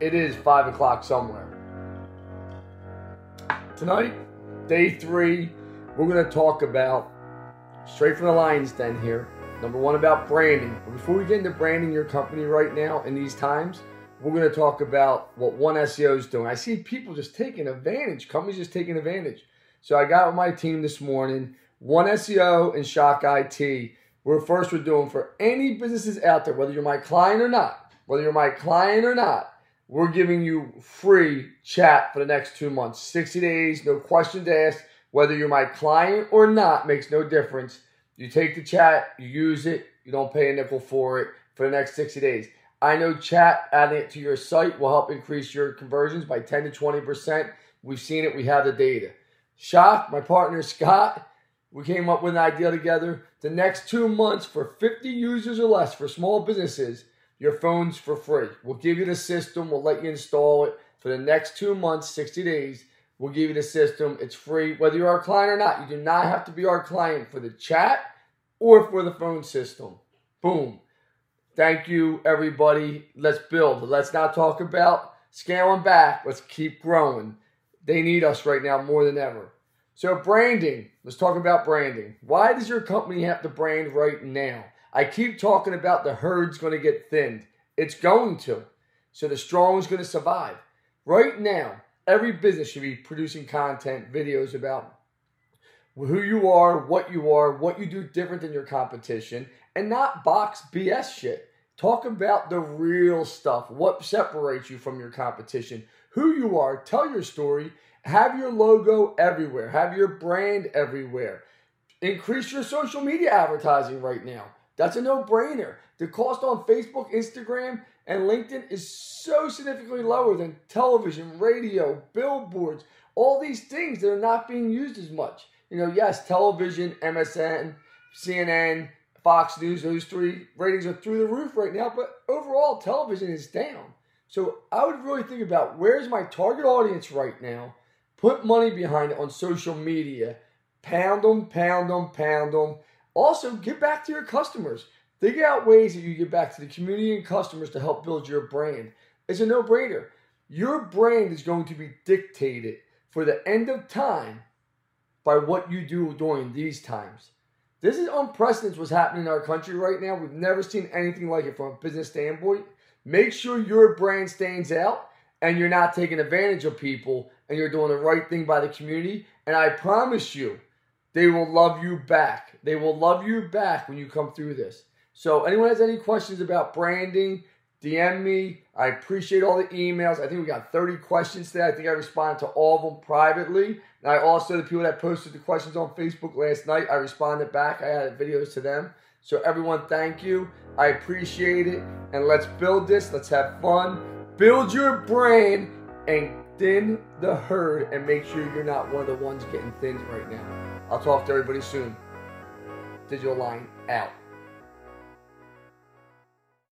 it is 5 o'clock somewhere. Tonight, day three, we're going to talk about, straight from the Lion's Den here, number one about branding. But before we get into branding your company right now in these times, we're going to talk about what One SEO is doing. I see people just taking advantage, companies just taking advantage. So I got with my team this morning, One SEO and Shock IT. We're first we're doing for any businesses out there, whether you're my client or not, whether you're my client or not, we're giving you free chat for the next two months. 60 days, no questions asked. Whether you're my client or not makes no difference. You take the chat, you use it, you don't pay a nickel for it for the next 60 days. I know chat adding it to your site will help increase your conversions by 10 to 20%. We've seen it, we have the data. Shock, my partner Scott, we came up with an idea together. The next two months for 50 users or less for small businesses, your phone's for free. We'll give you the system, we'll let you install it for the next two months, 60 days. We'll give you the system. It's free, whether you're our client or not. You do not have to be our client for the chat or for the phone system. Boom. Thank you, everybody. Let's build. Let's not talk about scaling back. Let's keep growing. They need us right now more than ever. So, branding. Let's talk about branding. Why does your company have to brand right now? I keep talking about the herd's going to get thinned. It's going to. So, the strong is going to survive. Right now, every business should be producing content, videos about who you are, what you are, what you do different than your competition, and not box BS shit. Talk about the real stuff, what separates you from your competition, who you are, tell your story, have your logo everywhere, have your brand everywhere. Increase your social media advertising right now. That's a no brainer. The cost on Facebook, Instagram, and LinkedIn is so significantly lower than television, radio, billboards, all these things that are not being used as much. You know, yes, television, MSN, CNN, Fox News, those three ratings are through the roof right now, but overall, television is down. So I would really think about where's my target audience right now? Put money behind it on social media. Pound them, pound them, pound them. Also, get back to your customers. Figure out ways that you get back to the community and customers to help build your brand. It's a no brainer. Your brand is going to be dictated for the end of time by what you do during these times. This is unprecedented what's happening in our country right now. We've never seen anything like it from a business standpoint. Make sure your brand stands out and you're not taking advantage of people and you're doing the right thing by the community. And I promise you, they will love you back. They will love you back when you come through this. So, anyone has any questions about branding, DM me. I appreciate all the emails. I think we got 30 questions today. I think I responded to all of them privately. And I also, the people that posted the questions on Facebook last night, I responded back. I added videos to them. So, everyone, thank you. I appreciate it. And let's build this. Let's have fun. Build your brand and thin the herd and make sure you're not one of the ones getting thinned right now. I'll talk to everybody soon. Digital Lion out.